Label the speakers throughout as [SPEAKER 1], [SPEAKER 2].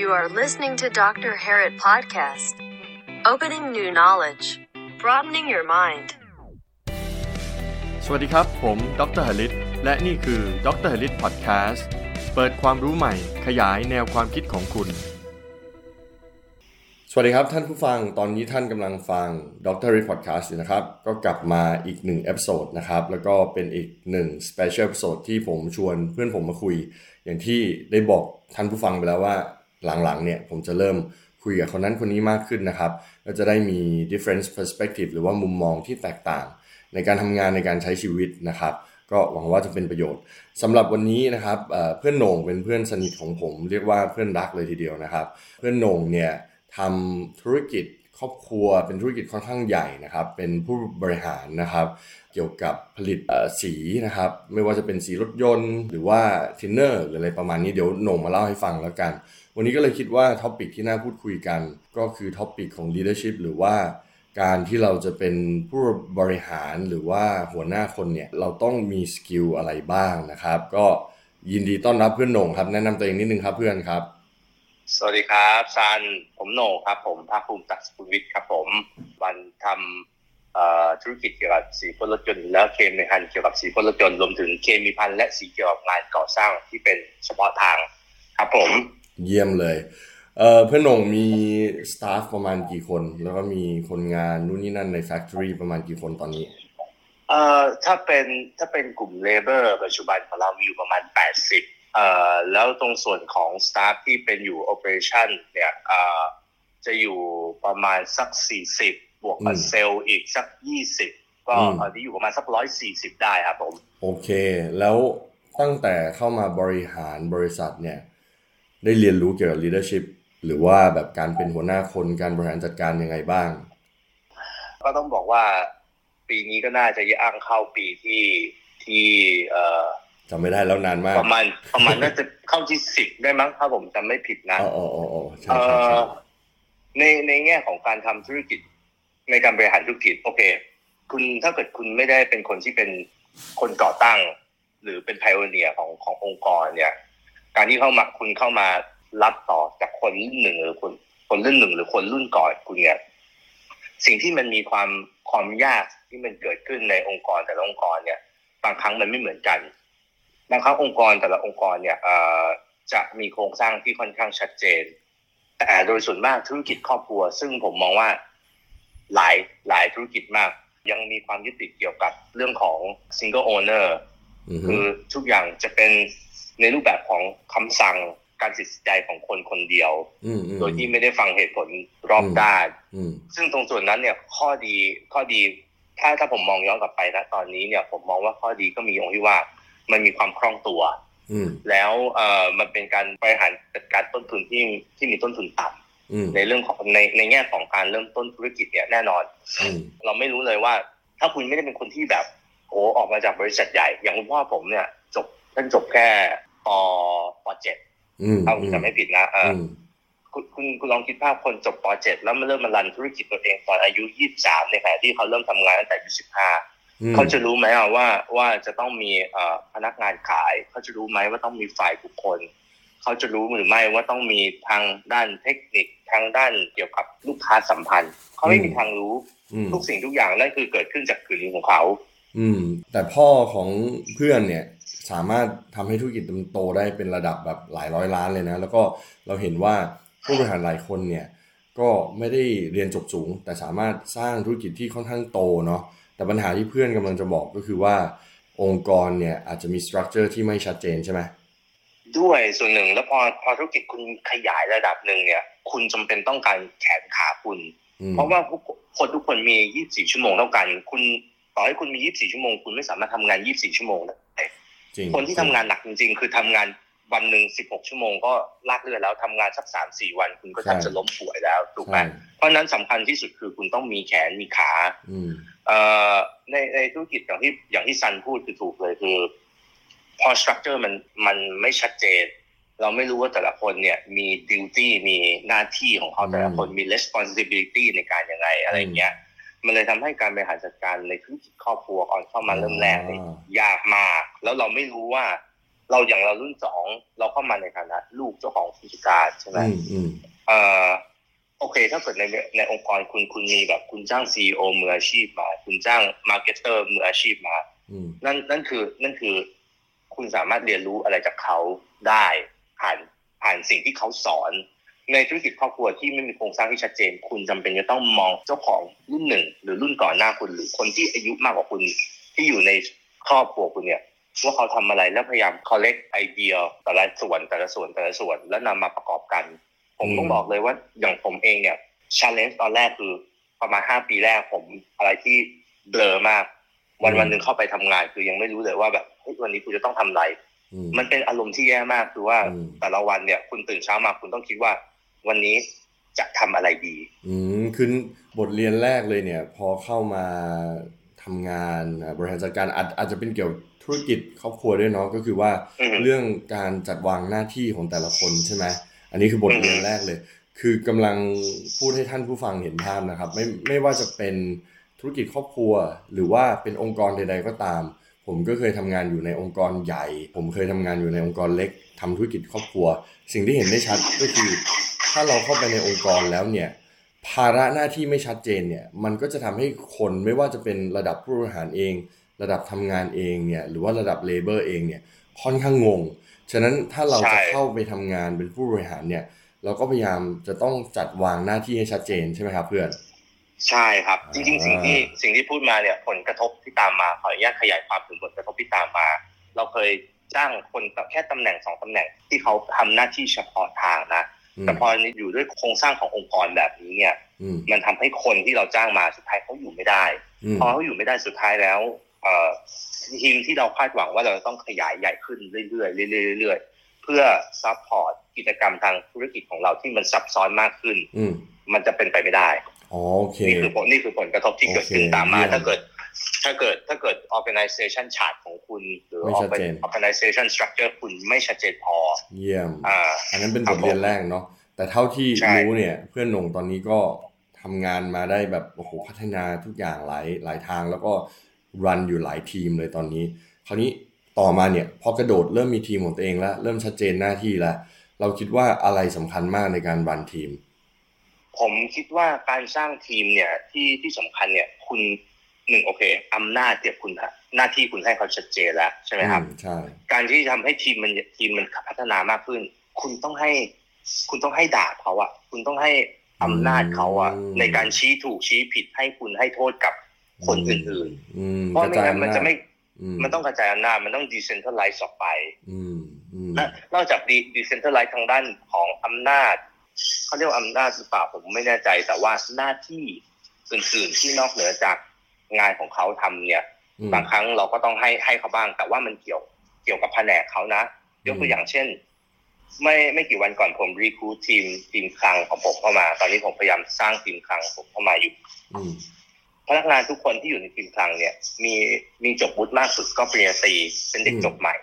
[SPEAKER 1] You are listening to Dr. Harit Podcast. Opening new knowledge, broadening your mind.
[SPEAKER 2] สวัสดีครับ ผม ดร.หริต และนี่คือ Dr. Harit Podcast เปิดความรู้ใหม่ ขยายแนวความคิดของคุณ สวัสดีครับท่านผู้ฟัง ตอนนี้ท่านกำลังฟัง Dr. Harit Podcast อยู่นะครับ ก็กลับมาอีกหนึ่ง episode นะครับ แล้วก็เป็นอีกหนึ่ง special episode ที่ผมชวนเพื่อนผมมาคุย อย่างที่ได้บอกท่านผู้ฟังไปแล้วว่า หลังๆเนี่ยผมจะเริ่มคุยกับคนนั้นคนนี้มากขึ้นนะครับก็จะได้มี different perspective หรือว่ามุมมองที่แตกต่าง ในการทำงานในการใช้ชีวิตนะครับ ก็หวังว่าจะเป็นประโยชน์สำหรับวันนี้นะครับเเพื่อนโหน่งเป็นเพื่อนสนิทของผม เรียกว่าเพื่อนรักเลยทีเดียวนะครับ เพื่อนโหน่งเนี่ยทำธุรกิจครอบครัวเป็นธุรกิจค่อนข้างใหญ่นะครับ เป็นผู้บริหารนะครับ เกี่ยวกับผลิตสีนะครับ ไม่ว่าจะเป็นสีรถยนต์ หรือว่าทินเนอร์หรืออะไรประมาณนี้เดี๋ยวโหน่งมาเล่าให้ฟังแล้วกัน วันนี้ก็เลยคิดว่า topic ที่น่าพูดคุยกัน ก็คือ topic ของ leadership หรือว่าการที่เราจะเป็นผู้บริหารหรือว่าหัวหน้าคนเนี่ยเราต้องมี skill อะไรบ้างนะครับ ก็ยินดีต้อนรับเพื่อนโหน่งครับ แนะนำตัวเองนิดนึงครับเพื่อนครับ
[SPEAKER 3] สวัสดีครับซันผมโหน่งครับ ผมภาคภูมิตักสกุลวิทย์ครับผมวันทำธุรกิจเกี่ยวกับสีพ่นรถยนต์และเคมีภัณฑ์เกี่ยวกับสีพ่นรถยนต์รวมถึงเคมีภัณฑ์และสีเกี่ยวกับงานก่อสร้างที่เป็นเฉพาะทางครับผม
[SPEAKER 2] เยี่ยมเลยเออเพื่อนโหน่งมี staff ประมาณกี่คน แล้วก็มีคนงานนู่นนี่นั่นใน factory ประมาณกี่คนตอนนี้
[SPEAKER 3] เอ่อถ้าเป็นถ้าเป็นกลุ่ม labor ปัจจุบันของเรามีอยู่ประมาณ 80เอ่อแล้วตรงส่วนของ staff ที่เป็นอยู่ operationเนี่ยเอ่อจะอยู่ประมาณสัก 40 บวกกับเซลล์อีกสัก 20 ก็ตอนนี้อยู่ประมาณสัก 140 ได้ครับผม
[SPEAKER 2] โอเค แล้วตั้งแต่เข้ามาบริหารบริษัทเนี่ย ได้เรียนรู้เกี่ยวกับ leadership หรือว่าแบบการเป็นหัวหน้าคนการบริหารจัดการยังไงบ้าง
[SPEAKER 3] ก็ต้องบอกว่าปีนี้ก็น่าจะย่างเข้าปีที่ที่เอ่อ
[SPEAKER 2] จำไม่ได้แล้วนานมาก
[SPEAKER 3] ประมาณประมาณน่าจะเข้าที่สิบได้มั้งถ้าผมจำไม่ผิดนะ
[SPEAKER 2] อ๋ออ๋ออ๋อใช่
[SPEAKER 3] ใช่ในในแง่ของการทำธุรกิจ ในการบริหารธุรกิจโอเค คุณถ้าเกิดคุณไม่ได้เป็นคนที่เป็นคนก่อตั้ง หรือเป็นไพโอเนียของขององค์กรเนี่ย การที่เข้ามาคุณเข้ามารับต่อจากคนรุ่นหนึ่งหรือคนคนรุ่นหนึ่งหรือคนรุ่นก่อนคุณเนี่ยสิ่งที่มันมีความความยากที่มันเกิดขึ้นในองค์กรแต่ละองค์กรเนี่ย บางครั้งมันไม่เหมือนกันบางครั้งองค์กรแต่ละองค์กรเนี่ยจะมีโครงสร้างที่ค่อนข้างชัดเจน แต่โดยส่วนมากธุรกิจครอบครัว ซึ่งผมมองว่าหลายหลายธุรกิจมาก ยังมีความยึดติดเกี่ยวกับเรื่องของ single owner คือทุกอย่างจะเป็น ในรูปแบบของคำสั่งการตัดสินใจของคนคนเดียว โดยที่ไม่ได้ฟังเหตุผลรอบด้านซึ่งตรงส่วนนั้นเนี่ยข้อดีข้อดีถ้าถ้าผมมองย้อนกลับไปนะตอนนี้เนี่ย ผมมองว่าข้อดีก็มีองค์ที่ว่ามันมีความคล่องตัวแล้วเอ่อมันเป็นการบริหารจัดการต้นทุนที่ที่มีต้นทุนต่ำในเรื่องของในในแง่ของการเริ่มต้นธุรกิจเนี่ยแน่นอน เราไม่รู้เลยว่า ถ้าคุณไม่ได้เป็นคนที่แบบโอ้ออกมาจากบริษัทใหญ่ อย่างคุณพ่อผมเนี่ย จบท่านจบแค่ ปปเจ็ดถ้าผมจำไม่ผิดนะเออคุณคุณคุณลองคิดภาพคนจบป .7 แล้วมาเริ่มมารันธุรกิจตัวเองตอนอายุ 23ในขณะที่เขาเริ่มทำงานตั้งแต่อายุ 15 เขาจะรู้ไหมว่าว่าจะต้องมีพนักงานขาย เขาจะรู้ไหมว่าต้องมีฝ่ายบุคคล เขาจะรู้หรือไม่ว่าต้องมีทางด้านเทคนิคทางด้านเกี่ยวกับลูกค้าสัมพันธ์ เขาไม่มีทางรู้ทุกสิ่งทุกอย่างนั่นคือเกิดขึ้นจากขืนของเขา
[SPEAKER 2] อืม แต่พ่อของเพื่อนเนี่ย สามารถทำให้ธุรกิจมันโตได้เป็นระดับแบบหลายร้อยล้านเลยนะ แล้วก็เราเห็นว่าผู้บริหารหลายคนเนี่ยก็ไม่ได้เรียนจบสูง แต่สามารถสร้างธุรกิจที่ค่อนข้างโตเนาะแต่ปัญหาที่เพื่อนกำลังจะบอกก็คือว่าองค์กรเนี่ยอาจจะมีสตรัคเจอร์ที่ไม่ชัดเจนใช่ไหม
[SPEAKER 3] ด้วยส่วนหนึ่งแล้วพอพอธุรกิจคุณขยายระดับหนึ่งเนี่ย คุณจำเป็นต้องการแขนขาคุณ เพราะว่าคนทุกคนมี 24 ชั่วโมงเท่ากัน คุณต่อให้คุณมี 24 ชั่วโมง คุณไม่สามารถทำงาน 24 ชั่วโมงได้ คนที่ทำงานหนักจริง ๆ คือทำงานวันหนึ่งสิบหกชั่วโมงก็ลากเลือดแล้วทำงานสักสามสี่วัน คุณก็แทบจะล้มป่วยแล้วถูกไหมเพราะนั้นสำคัญที่สุดคือคุณต้องมีแขนมีขาเอ่อในในธุรกิจอย่างที่อย่างที่ซันพูดคือถูกเลยคือ พอสตรัคเจอร์มันมันไม่ชัดเจน เราไม่รู้ว่าแต่ละคนเนี่ยมีดิวตี้มีหน้าที่ของเขาแต่ละคนมี responsibility ในการยังไงอะไรเงี้ย มันเลยทำให้การบริหารจัดการในธุรกิจครอบครัวก่อนเข้ามาเริ่มแรกเนี่ยยากมาก แล้วเราไม่รู้ว่า เราอย่างเรารุ่นสองเราเข้ามาในฐานะลูกเจ้าของกิจการใช่ช่ไหม
[SPEAKER 2] อืมอืม
[SPEAKER 3] เอ่อโอเค ถ้าเกิดในในองค์กรคุณคุณมีแบบคุณจ้าง CEO มืออาชีพมา คุณจ้าง marketer มืออาชีพมา
[SPEAKER 2] อืม
[SPEAKER 3] นั่นนั่นคือนั่นคือ คุณสามารถเรียนรู้อะไรจากเขาได้ผ่านผ่านสิ่งที่เขาสอน ในธุรกิจครอบครัวที่ไม่มีโครงสร้างที่ชัดเจน คุณจำเป็นจะต้องมองเจ้าของรุ่นหนึ่ง หรือรุ่นก่อนหน้าคุณหรือคนที่อายุมากกว่าคุณที่อยู่ในครอบครัวคุณเนี่ยว่าเขาทำอะไรแล้วพยายาม collect ไอเดียแต่ละส่วนแต่ละส่วนแต่ละส่วน แล้วนำมาประกอบกัน ผมต้องบอกเลยว่าอย่างผมเองเนี่ย challenge ตอนแรกคือประมาณห้าปีแรกผมอะไรที่เบลอมากวันวันหนึ่งเข้าไปทำงานคือยังไม่รู้เลยว่าแบบเฮ้ยวันนี้คุณจะต้องทำอะไร
[SPEAKER 2] อืม
[SPEAKER 3] มันเป็นอารมณ์ที่แย่มากคือว่า
[SPEAKER 2] อืม
[SPEAKER 3] แต่ละวันเนี่ย คุณตื่นเช้ามาคุณต้องคิดว่า วันนี้จะทำอะไรดี
[SPEAKER 2] อืมคือบทเรียนแรกเลยเนี่ย พอเข้ามาทำงานอ่าบริหารจัดการอาจอาจจะเป็นเกี่ยวธุรกิจครอบครัวด้วยเนาะก็คือว่า
[SPEAKER 3] อืม
[SPEAKER 2] เรื่องการจัดวางหน้าที่ของแต่ละคนใช่ไหมอันนี้คือบทเรียน
[SPEAKER 3] อืม
[SPEAKER 2] แรกเลย คือกำลังพูดให้ท่านผู้ฟังเห็นภาพนะครับ ไม่ไม่ว่าจะเป็นธุรกิจครอบครัว หรือว่าเป็นองค์กรใด ๆ ก็ตาม ผมก็เคยทำงานอยู่ในองค์กรใหญ่ ผมเคยทำงานอยู่ในองค์กรเล็กทำธุรกิจครอบครัว สิ่งที่เห็นได้ชัดก็คือ ถ้าเราเข้าไปในองค์กรแล้วเนี่ยภาระหน้าที่ไม่ชัดเจนเนี่ยมันก็จะทำให้คนไม่ว่าจะเป็นระดับผู้บริหารเอง ระดับทำงานเองเนี่ยหรือว่าระดับเลเบอร์เองเนี่ยค่อนข้างงง ฉะนั้นถ้าเราจะ
[SPEAKER 3] ใช่
[SPEAKER 2] เข้าไปทำงานเป็นผู้บริหารเนี่ยเราก็พยายามจะต้องจัดวางหน้าที่ให้ชัดเจนใช่ไหมครับเพื่อน
[SPEAKER 3] ใช่ครับ จริงๆ
[SPEAKER 2] อ่า
[SPEAKER 3] สิ่งที่สิ่งที่พูดมาเนี่ยผลกระทบที่ตามมาขออนุญาตขยายความถึงผลกระทบที่ตามมา เราเคยจ้างคนแค่ตำแหน่งสองตำแหน่งที่เขาทำหน้าที่เฉพาะทางนะ
[SPEAKER 2] อืม
[SPEAKER 3] แต่พออยู่ด้วยโครงสร้างขององค์กรแบบนี้เนี่ย
[SPEAKER 2] อืม
[SPEAKER 3] มันทำให้คนที่เราจ้างมาสุดท้ายเขาอยู่ไม่ได้
[SPEAKER 2] อืม
[SPEAKER 3] พอเขาอยู่ไม่ได้สุดท้ายแล้ว เอ่อทีมที่เราคาดหวังว่าเราจะต้องขยายใหญ่ขึ้นเรื่อยๆเรื่อยๆเรื่อยๆเพื่อ support กิจกรรมทางธุรกิจของเราที่มันซับซ้อนมากขึ้น
[SPEAKER 2] อืม
[SPEAKER 3] มันจะเป็นไปไม่ได้
[SPEAKER 2] อ๋อโอเค
[SPEAKER 3] นี่คือผลนี่คือผลกระทบที่เกิดขึ้น
[SPEAKER 2] โอเค
[SPEAKER 3] ตามมา
[SPEAKER 2] เยี่ยม
[SPEAKER 3] ถ้าเกิดถ้าเกิดถ้าเกิด organization chart ของคุณ หรือ
[SPEAKER 2] ไม่ชัดเจน
[SPEAKER 3] organization structure คุณไม่ชัดเจนพอ
[SPEAKER 2] เยี่ยม
[SPEAKER 3] อ่า
[SPEAKER 2] อันนั้นเป็น
[SPEAKER 3] ครับบ
[SPEAKER 2] ทเรียนแรกเนาะแต่เท่าที่
[SPEAKER 3] ใช่
[SPEAKER 2] รู้เนี่ย เพื่อนหนงตอนนี้ก็ทำงานมาได้แบบโอ้โหพัฒนาทุกอย่างหลายหลายทางแล้วก็รันอยู่หลายทีมเลยตอนนี้ คราวนี้ต่อมาเนี่ยพอกระโดดเริ่มมีทีมของตัวเองแล้ว เริ่มชัดเจนหน้าที่แล้ว เราคิดว่าอะไรสำคัญมากในการรันทีม
[SPEAKER 3] ผมคิดว่าการสร้างทีมเนี่ยที่ที่สำคัญเนี่ยคุณหนึ่งโอเคอำนาจเดี๋ยวคุณ หน้าที่คุณให้เขาชัดเจนแล้วใช่ไหมครับ
[SPEAKER 2] อืมใช่
[SPEAKER 3] การที่ทำให้ทีมมันทีมมันพัฒนามากขึ้น คุณต้องให้ คุณต้องให้ด่าเขาอะคุณต้องให้อำนาจเขาอะ
[SPEAKER 2] อืม
[SPEAKER 3] ในการชี้ถูกชี้ผิดให้คุณให้โทษกับคนอื่น
[SPEAKER 2] อืม
[SPEAKER 3] ๆเพราะไม่งั้นมันจะไม่
[SPEAKER 2] อื
[SPEAKER 3] มันต้องกระจายอำนาจมันต้อง decentralize ออกไป
[SPEAKER 2] อืมอืม
[SPEAKER 3] และนอกจาก de- decentralize ทางด้านของอำนาจเขาเรียกว่าอำนาจหรือเปล่าผมไม่แน่ใจ แต่ว่าหน้าที่อื่นๆที่นอกเหนือจากงานของเขาทำเนี่ย
[SPEAKER 2] อืม
[SPEAKER 3] บางครั้งเราก็ต้องให้ให้เขาบ้าง แต่ว่ามันเกี่ยวเกี่ยวกับแผนกเขานะยกตัวอย่างเช่น ไม่ไม่กี่วันก่อนผมรีคูทีมทีมคลังของผมเข้ามา ตอนนี้ผมพยายามสร้างทีมคลังผมเข้ามาอยู่
[SPEAKER 2] อืม
[SPEAKER 3] พนักงานทุกคนที่อยู่ในทีมคลังเนี่ย มีมีจบวุฒิมากสุดก็ปริญญาตรีเป็นเด็ก
[SPEAKER 2] อืม
[SPEAKER 3] จบใหม่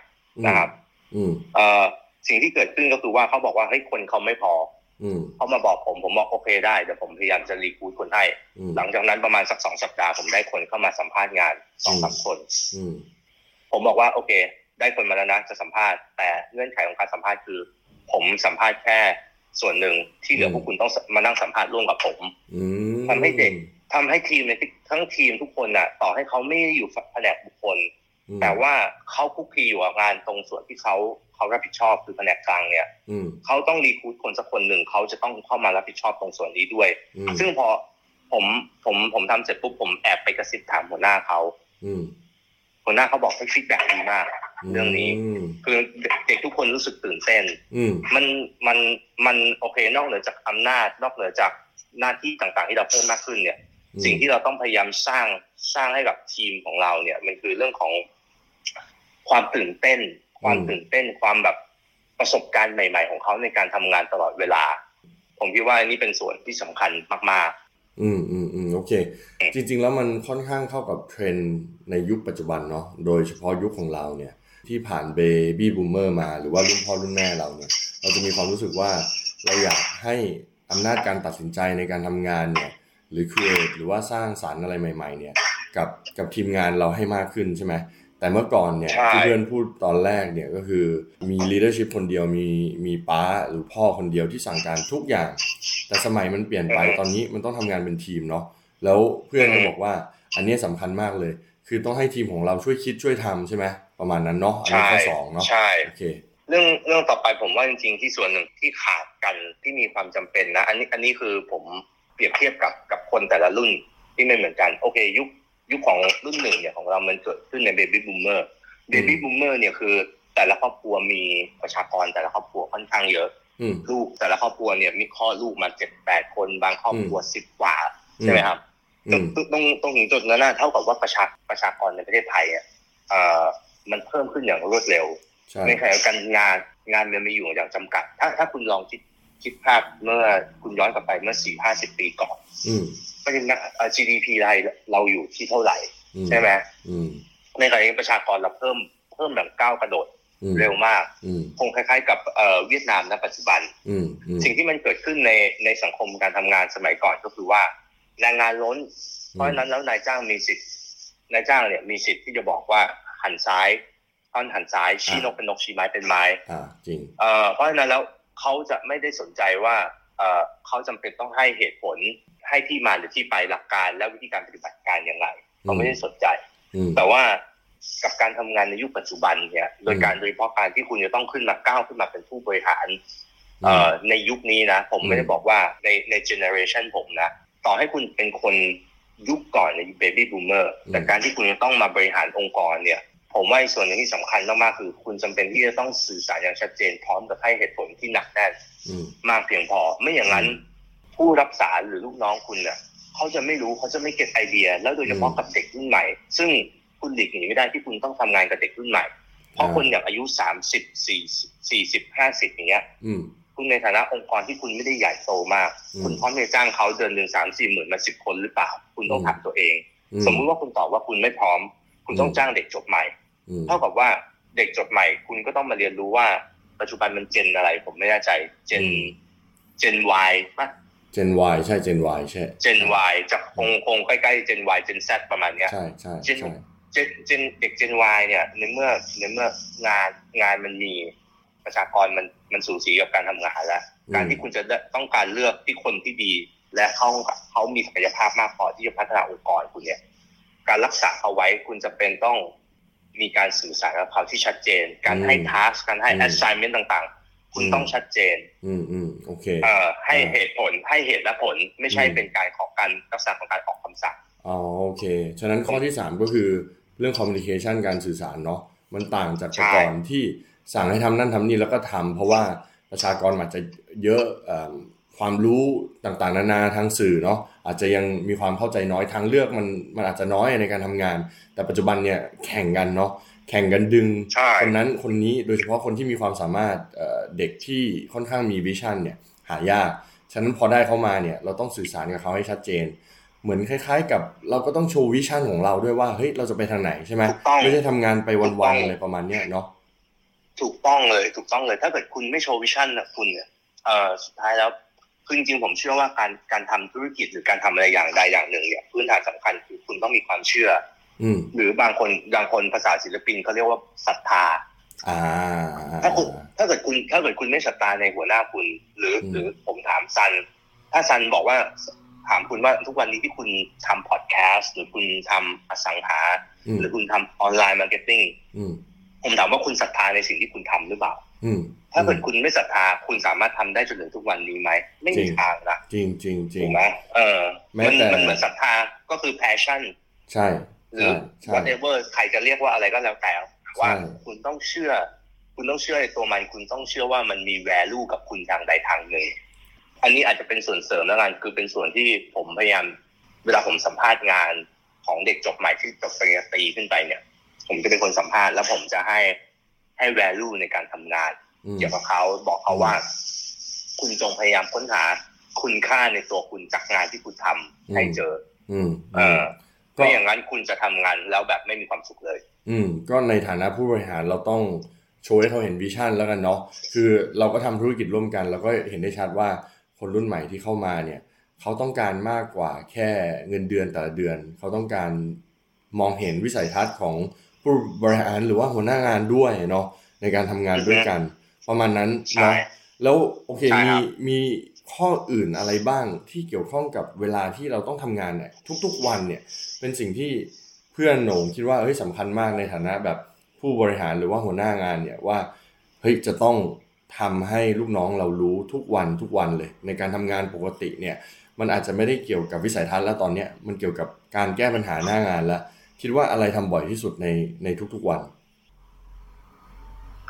[SPEAKER 3] นะครับ
[SPEAKER 2] อืม
[SPEAKER 3] เอ่อสิ่งที่เกิดขึ้นก็คือว่าเขาบอกว่าเฮ้ยคนเขาไม่พอ
[SPEAKER 2] อืม
[SPEAKER 3] เขามาบอกผมผมบอกโอเคได้เดี๋ยวผมพยายามจะรีคูดคนให้
[SPEAKER 2] อืม
[SPEAKER 3] หลังจากนั้นประมาณสักสองสัปดาห์ผมได้คนเข้ามาสัมภาษณ์งานสองสามคน
[SPEAKER 2] อืม
[SPEAKER 3] ผมบอกว่าโอเค ได้คนมาแล้วนะจะสัมภาษณ์แต่เงื่อนไขของการสัมภาษณ์คือ ผมสัมภาษณ์แค่ส่วนหนึ่งที่เหลือพวกคุณต้องมานั่งสัมภาษณ์ร่วมกับผม
[SPEAKER 2] อืม
[SPEAKER 3] ทำให้เด็กทำให้ทีมในยทั้งทีมทุกคนน่ะ ต่อให้เขาไม่ได้อยู่แผนกบุคคล
[SPEAKER 2] อืม
[SPEAKER 3] แต่ว่าเขาคุกคีอยู่กับงานตรงส่วนที่เขา เขารับผิดชอบคือแผนกกลางเนี่ย
[SPEAKER 2] อืม
[SPEAKER 3] เขาต้องรีคูดคนสักคนหนึ่งเขาจะต้องเข้ามารับผิดชอบตรงส่วนนี้ด้วย
[SPEAKER 2] อืม
[SPEAKER 3] ซึ่งพอผมผมผมทำเสร็จปุ๊บผมแอบไปกระซิบถามหัวหน้าเขา
[SPEAKER 2] อืม
[SPEAKER 3] หัวหน้าเขาบอกให้ฟีดแบ็ดีมาก เรื่องนี้
[SPEAKER 2] ม
[SPEAKER 3] คือเด็กทุกคนรู้สึกตื่นเต้น
[SPEAKER 2] อืม
[SPEAKER 3] มันมันมันโอเคนอกเหนือจากอำนาจ นอกเหนือจากหน้าที่ต่างๆ ที่เราเพิ่มมากขึ้นเนี่ย สิ่งที่เราต้องพยายามสร้างสร้างให้กับทีมของเราเนี่ย มันคือเรื่องของความตื่นเต้น ความตื่นเต้นความแบบประสบการณ์ใหม่ ๆ ของเขาในการทำงานตลอดเวลา ผมคิดว่านี่เป็นส่วนที่สำคัญมาก
[SPEAKER 2] อืมอืมอืมโอเค จริง ๆ แล้วมันค่อนข้างเข้ากับเทรนด์ในยุคปัจจุบันเนาะโดยเฉพาะยุคของเราเนี่ย ที่ผ่านเบบี้บูมเมอร์มาหรือว่ารุ่นพ่อรุ่นแม่เราเนี่ย เราจะมีความรู้สึกว่าเราอยากให้อำนาจการตัดสินใจในการทำงานเนี่ยหรือ create หรือว่าสร้างสารรค์อะไรใหม่ ๆ เนี่ย กับกับทีมงานเราให้มากขึ้นใช่ไหม แต่เมื่อก่อนเนี่ย
[SPEAKER 3] ใช่
[SPEAKER 2] ที่เพื่อนพูดตอนแรกเนี่ยก็คือมี leadership คนเดียวมีมีป้าหรือพ่อคนเดียวที่สั่งการทุกอย่าง แต่สมัยมันเปลี่ยนไปตอนนี้มันต้องทำงานเป็นทีมเนาะแล้วเพื่อนก็บอกว่าอันนี้สำคัญมากเลย คือต้องให้ทีมของเราช่วยคิดช่วยทำใช่ไหมประมาณนั้นเนาะอันนี้
[SPEAKER 3] ใช่
[SPEAKER 2] ข้อสองเนาะ
[SPEAKER 3] ใช่
[SPEAKER 2] โอเค
[SPEAKER 3] เรื่องเรื่องต่อไปผมว่าจริงๆที่ส่วนหนึ่งที่ขาดกันที่มีความจำเป็นนะ อันนี้อันนี้คือผมเปรียบเทียบกับกับคนแต่ละรุ่นที่ไม่เหมือนกัน โอเค ยุค ยุคของรุ่นหนึ่งเนี่ยของเรามันเกิดขึ้นใน baby boomer baby boomer เนี่ยคือ แต่ละครอบครัวมีประชากรแต่ละครอบครัวค่อนข้างเยอะ
[SPEAKER 2] อืม
[SPEAKER 3] ลูกแต่ละครอบครัวเนี่ยมีคลอดลูกมาเจ็ดแปดคนบางครอบครัวสิบกว่า
[SPEAKER 2] อืม
[SPEAKER 3] ใช่ไหมครับ
[SPEAKER 2] อื
[SPEAKER 3] ตรง
[SPEAKER 2] ม
[SPEAKER 3] ตรงตรงถึงจุดนั้นนะเท่ากับว่าประชาประชากรในประเทศไทยอะเอ่อมันเพิ่มขึ้นอย่างรวดเร็ว
[SPEAKER 2] ใช่
[SPEAKER 3] ในขณะเดียวกันงานงานมันมีอยู่อย่างจำกัด ถ้าถ้าคุณลองคิดคิดภาพเมื่อคุณย้อนกลับไปเมื่อสี่ห้าสิบปีก่อน
[SPEAKER 2] อืม
[SPEAKER 3] ประเด็นนะเอ่อ GDP ไทยเราอยู่ที่เท่าไหร่
[SPEAKER 2] อืม
[SPEAKER 3] ใช่ไหม
[SPEAKER 2] อืม
[SPEAKER 3] ในขณะที่ประชากรเราเพิ่มเพิ่มแบบก้าวกระโดด
[SPEAKER 2] อืม
[SPEAKER 3] เร็วมาก
[SPEAKER 2] อืม
[SPEAKER 3] คงคล้ายๆกับเอ่อเวียดนามณปัจจุบัน
[SPEAKER 2] อืมอืม
[SPEAKER 3] สิ่งที่มันเกิดขึ้นในในสังคมการทำงานสมัยก่อนก็คือว่าแรงงานล้น เพราะฉะนั้นแล้วนายจ้างมีสิทธิ์นายจ้างเนี่ยมีสิทธิ์ที่จะบอกว่าหันซ้ายท่อนหันซ้ายชี้นกเป็นนกชี้ไม้เป็นไม้
[SPEAKER 2] อ่าจริง
[SPEAKER 3] เอ่อเพราะฉะนั้นแล้วเขาจะไม่ได้สนใจว่า เอ่อเขาจำเป็นต้องให้เหตุผลให้ที่มาหรือที่ไปหลักการและวิธีการปฏิบัติการอย่างไรเขาไม่ได้สนใจ
[SPEAKER 2] อืม
[SPEAKER 3] แต่ว่ากับการทำงานในยุคปัจจุบันเนี่ยโดยการโดยเฉพาะการที่คุณจะต้องขึ้นมาก้าวขึ้นมาเป็นผู้บริหารเอ่อในยุคนี้นะ ผมไม่ได้บอกว่าในใน generation ผมนะ ต่อให้คุณเป็นคนยุคก่อนใน baby boomer แต่การที่คุณจะต้องมาบริหารองค์กรเนี่ย ผมว่าอีกส่วนหนึ่งที่สำคัญมากๆคือ คุณจำเป็นที่จะต้องสื่อสารอย่างชัดเจนพร้อมกับให้เหตุผลที่หนักแน่น
[SPEAKER 2] อื ม
[SPEAKER 3] มากเพียงพอ ไม่อย่างนั้น ผู้รับสารหรือลูกน้องคุณเนี่ยเขาจะไม่รู้เขาจะไม่ get idea แล้วโดยเฉพาะกับเด็กรุ่นใหม่ ซึ่งคุณหลีกหนีไม่ได้ที่คุณต้องทำงานกับเด็กรุ่นใหม่ เพราะคนอย่างอายุสามสิบสี่สี่สิบห้าสิบอย่างเงี้ย
[SPEAKER 2] อืม
[SPEAKER 3] คุณในฐานะองค์กรที่คุณไม่ได้ใหญ่โตมาก
[SPEAKER 2] อืม
[SPEAKER 3] คุณพร้อมจะจ้างเขาเดือนหนึ่งสามสี่หมื่นมาสิบคนหรือเปล่า คุณต้อง
[SPEAKER 2] อืม
[SPEAKER 3] ถามตัวเอง
[SPEAKER 2] อื
[SPEAKER 3] สมมุติว่าคุณตอบว่าคุณไม่พร้อม คุณต้อง
[SPEAKER 2] อืม
[SPEAKER 3] จ้างเด็กจบใหม่
[SPEAKER 2] อืม
[SPEAKER 3] เท่ากับว่าเด็กจบใหม่ คุณก็ต้องมาเรียนรู้ว่า ปัจจุบันมันเจนอะไร ผมไม่แน่ใจ เจนเจน Y ป่ะ
[SPEAKER 2] เจน Y ใช่เจน Y ใช่
[SPEAKER 3] เจน Y จะคงคงใกล้ๆเจน Y เจน Z ประมาณเนี้ย
[SPEAKER 2] ใช่ใช่
[SPEAKER 3] เจน
[SPEAKER 2] ใช่
[SPEAKER 3] เจนเจนเด็กเจน Y เนี่ยในเมื่อในเมื่องานงานมันมีประชากรมันมันสูสีกับการทำงานแล้ว การที่คุณจะได้ต้องการเลือกที่คนที่ดี และเขาเขามีศักยภาพมากพอที่จะพัฒนาองค์กรคุณเนี่ย การรักษาเขาไว้คุณจะเป็นต้อง มีการสื่อสารกับเขาที่ชัดเจน การให้
[SPEAKER 2] อืม
[SPEAKER 3] ทัสการให้
[SPEAKER 2] อืม
[SPEAKER 3] assignment ต่างๆ คุณ
[SPEAKER 2] อืม
[SPEAKER 3] ต้องชัดเจน
[SPEAKER 2] อืมอืมโอเค
[SPEAKER 3] เอ่อให้
[SPEAKER 2] อ่า
[SPEAKER 3] เหตุผลให้เหตุและผลไม่ใช่
[SPEAKER 2] อืม
[SPEAKER 3] เป็นการขอการลักษณะของการออกคำสั่ง
[SPEAKER 2] อ๋อโอเค ฉะนั้นข้อที่สามก็คือเรื่อง communication การสื่อสารเนาะมันต่างจากแต่ก่อนที่สั่งให้ทำนั่นทำนี่แล้วก็ทำเพราะว่าประชากรอาจจะเยอะเอิ่ม ความรู้ต่างๆ นานาทางสื่อเนาะอาจจะยังมีความเข้าใจน้อยทางเลือกมันมันอาจจะน้อยในการทำงาน แต่ปัจจุบันเนี่ยแข่งกันเนาะแข่งกันดึง
[SPEAKER 3] ใช่
[SPEAKER 2] คนนั้นคนนี้โดยเฉพาะคนที่มีความสามารถเอ่อเด็กที่ค่อนข้างมีวิชั่นเนี่ยหายาก ฉะนั้นพอได้เข้ามาเนี่ยเราต้องสื่อสารกับเขาให้ชัดเจน เหมือนคล้ายๆ กับเราก็ต้องโชว์วิชั่นของเราด้วยว่าเฮ้ยเราจะไปทางไหนใช่ไหม
[SPEAKER 3] ถูกต้อง
[SPEAKER 2] ไม่ใช่ทำงานไป
[SPEAKER 3] ถูกต้
[SPEAKER 2] วั
[SPEAKER 3] อนง
[SPEAKER 2] ๆอะไรประมาณเนี้ยเนาะ
[SPEAKER 3] ถูกต้องเลยถูกต้องเลยถ้าเกิดคุณไม่โชว์วิชั่นนะคุณเนี่ยเอ่อสุดท้ายแล้ว คือจริงๆผมเชื่อว่าการการทำธุรกิจหรือการทำอะไรอย่างใดอย่างหนึ่งเนี่ยพื้นฐานสำคัญคือคุณต้องมีความเชื่อ
[SPEAKER 2] อืม
[SPEAKER 3] หรือบางคนบางคนภาษาศิลปินเขาเรียกว่าศรัทธา
[SPEAKER 2] อ่า
[SPEAKER 3] ถ้าคุณถ้าเกิดคุณถ้าเกิดคุณไม่ศรัทธาในหัวหน้าคุณ หรือ
[SPEAKER 2] อืม
[SPEAKER 3] หรือผมถามซัน ถ้าซันบอกว่าถามคุณว่าทุกวันนี้ที่คุณทำพอดแคสต์หรือคุณทำอสังหา
[SPEAKER 2] อืม
[SPEAKER 3] หรือคุณทำ online marketing
[SPEAKER 2] อืม
[SPEAKER 3] ผมถามว่าคุณศรัทธาในสิ่งที่คุณทำหรือเปล่า
[SPEAKER 2] อืม
[SPEAKER 3] ถ้าเกิดคุณไม่ศรัทธาคุณสามารถทำได้จนถึงทุกวันนี้ไหมไม่มีทางนะ
[SPEAKER 2] จริงจริงจริงถู
[SPEAKER 3] กไหมเออ
[SPEAKER 2] แม้
[SPEAKER 3] มัน
[SPEAKER 2] แต่
[SPEAKER 3] มันเหมือนศรัทธาก็คือ passion
[SPEAKER 2] ใช่
[SPEAKER 3] หรือ
[SPEAKER 2] ใช่
[SPEAKER 3] whatever ใครจะเรียกว่าอะไรก็แล้วแต่ว่า
[SPEAKER 2] ใช่
[SPEAKER 3] คุณต้องเชื่อ คุณต้องเชื่อในตัวมัน คุณต้องเชื่อว่ามันมี value กับคุณทางใดทางหนึ่งอันนี้อาจจะเป็นส่วนเสริมแล้วกันคือเป็นส่วนที่ผมพยายามเวลาผมสัมภาษณ์งานของเด็กจบใหม่ที่จบปริญญาตรีขึ้นไปเนี่ย ผมจะเป็นคนสัมภาษณ์แล้วผมจะให้ให้ value ในการทำงาน
[SPEAKER 2] อืม
[SPEAKER 3] เกี่ยวกับเขาบอกเขาว่า คุณจงพยายามค้นหาคุณค่าในตัวคุณจากงานที่คุณทำให้เจอ
[SPEAKER 2] อืม
[SPEAKER 3] เออ
[SPEAKER 2] ก็
[SPEAKER 3] ไม่อย่างนั้นคุณจะทำงานแล้วแบบไม่มีความสุขเลย
[SPEAKER 2] อืม ก็ในฐานะผู้บริหารเราต้องโชว์ให้เขาเห็นวิชั่นแล้วกันเนาะคือเราก็ทำธุรกิจร่วมกันเราก็เห็นได้ชัดว่าคนรุ่นใหม่ที่เข้ามาเนี่ยเขาต้องการมากกว่าแค่เงินเดือนแต่ละเดือน เขาต้องการมองเห็นวิสัยทัศน์ของผู้ผู้บริหารหรือว่าหัวหน้างานด้วยเนาะในการทำงานด้วยกัน ประมาณนั้น
[SPEAKER 3] ใช่
[SPEAKER 2] เนาะแล้วโอเค
[SPEAKER 3] ใช่ค
[SPEAKER 2] มี
[SPEAKER 3] รับ
[SPEAKER 2] มีข้ออื่นอะไรบ้างที่เกี่ยวข้องกับเวลาที่เราต้องทำงานเนี่ยทุกๆวันเนี่ยเป็นสิ่งที่เพื่อนโหน่งคิดว่าเฮ้ยสำคัญมากในฐานะแบบผู้บริหารหรือว่าหัวหน้างานเนี่ยว่าเฮ้ยจะต้องทำให้ลูกน้องเรารู้ทุกวันทุกวันเลย ในการทำงานปกติเนี่ยมันอาจจะไม่ได้เกี่ยวกับวิสัยทัศน์แล้วตอนเนี้ยมันเกี่ยวกับการแก้ปัญหาหน้างานแล้วคิดว่าอะไรทำบ่อยที่สุดในในทุกๆวัน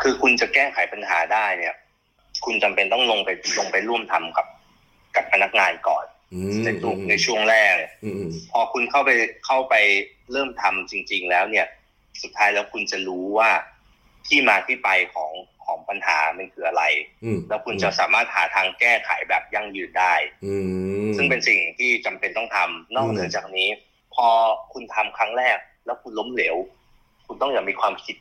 [SPEAKER 3] คือคุณจะแก้ไขปัญหาได้เนี่ย คุณจำเป็นต้องลงไปลงไปร่วมทำกับ กับพนักงานก่อน
[SPEAKER 2] อืม
[SPEAKER 3] ในตัว
[SPEAKER 2] อืม
[SPEAKER 3] ในช่วงแรก
[SPEAKER 2] อืมอืม
[SPEAKER 3] พอคุณเข้าไปเข้าไปเริ่มทำจริง ๆ แล้วเนี่ย สุดท้ายแล้วคุณจะรู้ว่าที่มาที่ไปของของปัญหามันคืออะไร
[SPEAKER 2] อืม
[SPEAKER 3] แล้วคุณจะสามารถหาทางแก้ไขแบบยั่งยืนได้
[SPEAKER 2] อืม
[SPEAKER 3] ซึ่งเป็นสิ่งที่จำเป็นต้องทำนอกเหนือจากนี้ พอคุณทำครั้งแรก แล้วคุณล้มเหลว คุณต้องอย่ามีความคิด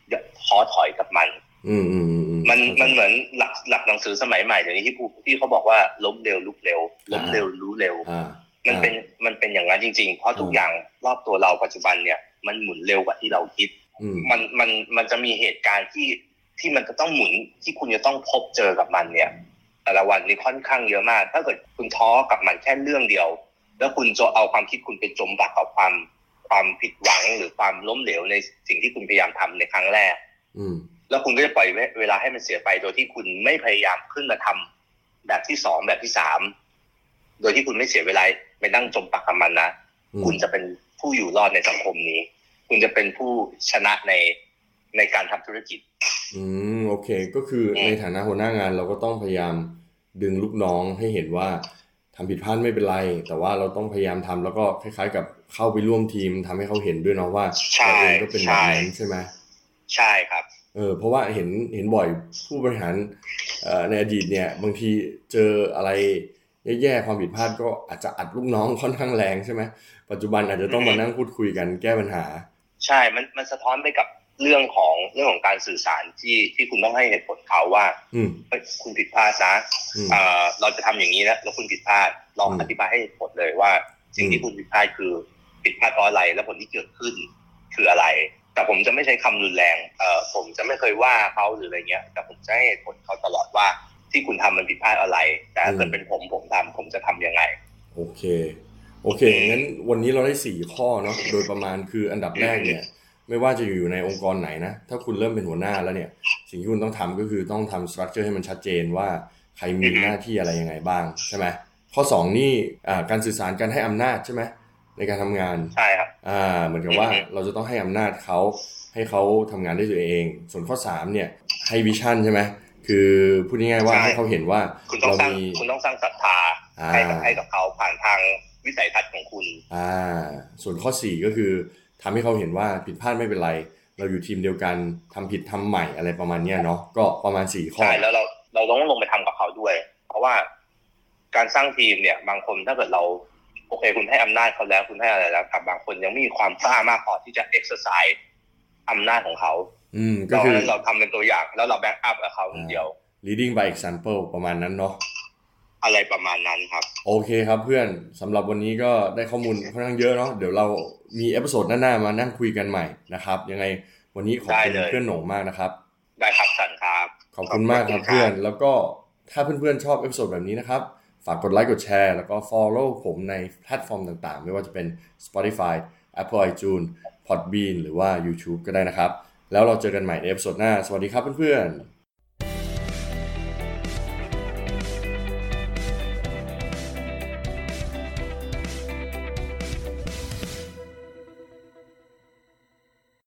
[SPEAKER 3] ท้อถอยกับมัน
[SPEAKER 2] อืมอืมอืม
[SPEAKER 3] มันมันเหมือนหลักหลักหนังสือสมัยใหม่เดี๋ยวนี้ที่ผู้ที่เขาบอกว่าล้มเร็วลุกเร็วล้มเร็วรู้เร็ว
[SPEAKER 2] อ่า
[SPEAKER 3] มันเป็นมันเป็นอย่างนั้นจริง ๆ เพราะทุกอย่างรอบตัวเราปัจจุบันเนี่ยมันหมุนเร็วกว่าที่เราคิด
[SPEAKER 2] อืม
[SPEAKER 3] มันมันมันจะมีเหตุการณ์ที่ที่มันจะต้องหมุนที่คุณจะต้องพบเจอกับมันเนี่ย แต่ละวันนี้ค่อนข้างเยอะมาก ถ้าเกิดคุณท้อกับมันแค่เรื่องเดียว แล้วคุณจะเอาความคิดคุณไปจมปักกับความความผิดหวังหรือความล้มเหลวในสิ่งที่คุณพยายามทำในครั้งแรก
[SPEAKER 2] อืม
[SPEAKER 3] แล้วคุณก็จะปล่อยเวลาให้มันเสียไป โดยที่คุณไม่พยายามขึ้นมาทำแบบที่สองแบบที่สามโดยที่คุณไม่เสียเวลาไปนั่งจมปักกับมันนะ
[SPEAKER 2] อืม
[SPEAKER 3] คุณจะเป็นผู้อยู่รอดในสังคมนี้ คุณจะเป็นผู้ชนะในในการทำธุรกิจ
[SPEAKER 2] อืมโอเค ก็คือ
[SPEAKER 3] อืม
[SPEAKER 2] ในฐานะหัวหน้างานเราก็ต้องพยายามดึงลูกน้องให้เห็นว่าทำผิดพลาดไม่เป็นไร แต่ว่าเราต้องพยายามทำแล้วก็คล้ายๆ กับเข้าไปร่วมทีมทำให้เขาเห็นด้วยเนาะว่า
[SPEAKER 3] ใช่
[SPEAKER 2] เราเองก็เป็นแบบนั้นใช่ไหม
[SPEAKER 3] ใช่ครับ
[SPEAKER 2] เออเพราะว่าเห็นเห็นบ่อยผู้บริหารเอ่อในอดีตเนี่ยบางทีเจออะไรแย่ๆความผิดพลาดก็อาจจะอัดลูกน้องค่อนข้างแรงใช่ไหมปัจจุบันอาจจะต้องมานั่งพูดคุยกันแก้ปัญหา
[SPEAKER 3] ใช่ มันมันสะท้อนไปกับเรื่องของเรื่องของการสื่อสารที่ที่คุณต้องให้เหตุผลเขาว่า
[SPEAKER 2] อืม
[SPEAKER 3] เฮ้ยคุณผิดพลาดนะ
[SPEAKER 2] อืม
[SPEAKER 3] เอ่อเราจะทำอย่างนี้นะแล้วคุณผิดพลาดลอง
[SPEAKER 2] อืม
[SPEAKER 3] อธิบายให้เหตุผลเลยว่า สิ่ง
[SPEAKER 2] อื
[SPEAKER 3] ที่
[SPEAKER 2] ม
[SPEAKER 3] คุณผิดพลาดคือผิดพลาดเพราะอะไร แล้วผลที่เกิดขึ้นคืออะไร แต่ผมจะไม่ใช้คำรุนแรงเอ่อผมจะไม่เคยว่าเขาหรืออะไรเงี้ย แต่ผมจะให้เหตุผลเขาตลอดว่าที่คุณทำมันผิดพลาดอะไร แต่ถ้าเกิดเป็นผมผมทำผมจะทำยังไง
[SPEAKER 2] โอเค โอเคงั้นวันนี้เราได้สี่ข้อเนาะโดยประมาณคืออันดับแรกเนี่ย ไม่ว่าจะอยู่ในองค์กรไหนนะ ถ้าคุณเริ่มเป็นหัวหน้าแล้วเนี่ย สิ่งที่คุณต้องทำก็คือต้องทำสตรัคเจอร์ให้มันชัดเจนว่าใครมีหน้าที่อะไรยังไงบ้างใช่ไหมข้อสองนี่อ่าการสื่อสารการให้อำนาจใช่ไหมในการทำงาน
[SPEAKER 3] ใช่ครับ
[SPEAKER 2] อ่าเหมือนกับว่า
[SPEAKER 3] อืม
[SPEAKER 2] เราจะต้องให้อำนาจเขาให้เขาทำงานด้วยตัวเอง ส่วนข้อสามเนี่ยให้วิชั่นใช่ไหมคือพูดง่ายๆว่าให้เขาเห็นว่า
[SPEAKER 3] คุณต้อง
[SPEAKER 2] เรา
[SPEAKER 3] สร้าง
[SPEAKER 2] มี
[SPEAKER 3] คุณต้องสร้างศรัทธา
[SPEAKER 2] อ่า
[SPEAKER 3] ให้กับให้กับเขาผ่านทางวิสัยทัศน์ของคุณ
[SPEAKER 2] อ่า ส่วนข้อ4ก็คือทำให้เขาเห็นว่าผิดพลาดไม่เป็นไร เราอยู่ทีมเดียวกันทำผิดทำใหม่อะไรประมาณเนี้ยเนาะก็ประมาณ4ข้อ
[SPEAKER 3] ใช่แล้วเราเราต้องลงไปทำกับเขาด้วย เพราะว่าการสร้างทีมเนี่ย บางคนถ้าเกิดเรา โอเค คุณให้อำนาจเขาแล้ว คุณให้อะไรแล้วกับบางคนยังไม่มีความกล้ามากพอที่จะ exercise อำนาจของเขา
[SPEAKER 2] อืม ก็
[SPEAKER 3] เรา
[SPEAKER 2] คือ
[SPEAKER 3] เราทำเป็นตัวอย่าง แล้วเราแบ็กอัพกับเขาคนเดียว
[SPEAKER 2] leading by example ประมาณนั้นเนาะ
[SPEAKER 3] อะไรประมาณนั้นครับ
[SPEAKER 2] โอเคครับเพื่อนสำหรับวันนี้ก็ได้ข้อมูลค่อนข้างเยอะเนาะเดี๋ยวเรามี episode หน้าๆมานั่งคุยกันใหม่นะครับ ยังไงวันนี้ขอบคุณ
[SPEAKER 3] ได้เลย
[SPEAKER 2] เพื่อนโหน่งมากนะครับ
[SPEAKER 3] ได้ครับซันครับ
[SPEAKER 2] ขอบคุณมากครับเพื่อน แล้วก็ถ้าเพื่อนๆชอบ episode แบบนี้นะครับ ฝากกดไลค์กดแชร์แล้วก็ follow ผมในแพลตฟอร์มต่างๆ ไม่ว่าจะเป็น Spotify Apple iTunes Podbean หรือว่า YouTube ก็ได้นะครับ แล้วเราเจอกันใหม่ใน episode หน้า สวัสดีครับเพื่อนๆ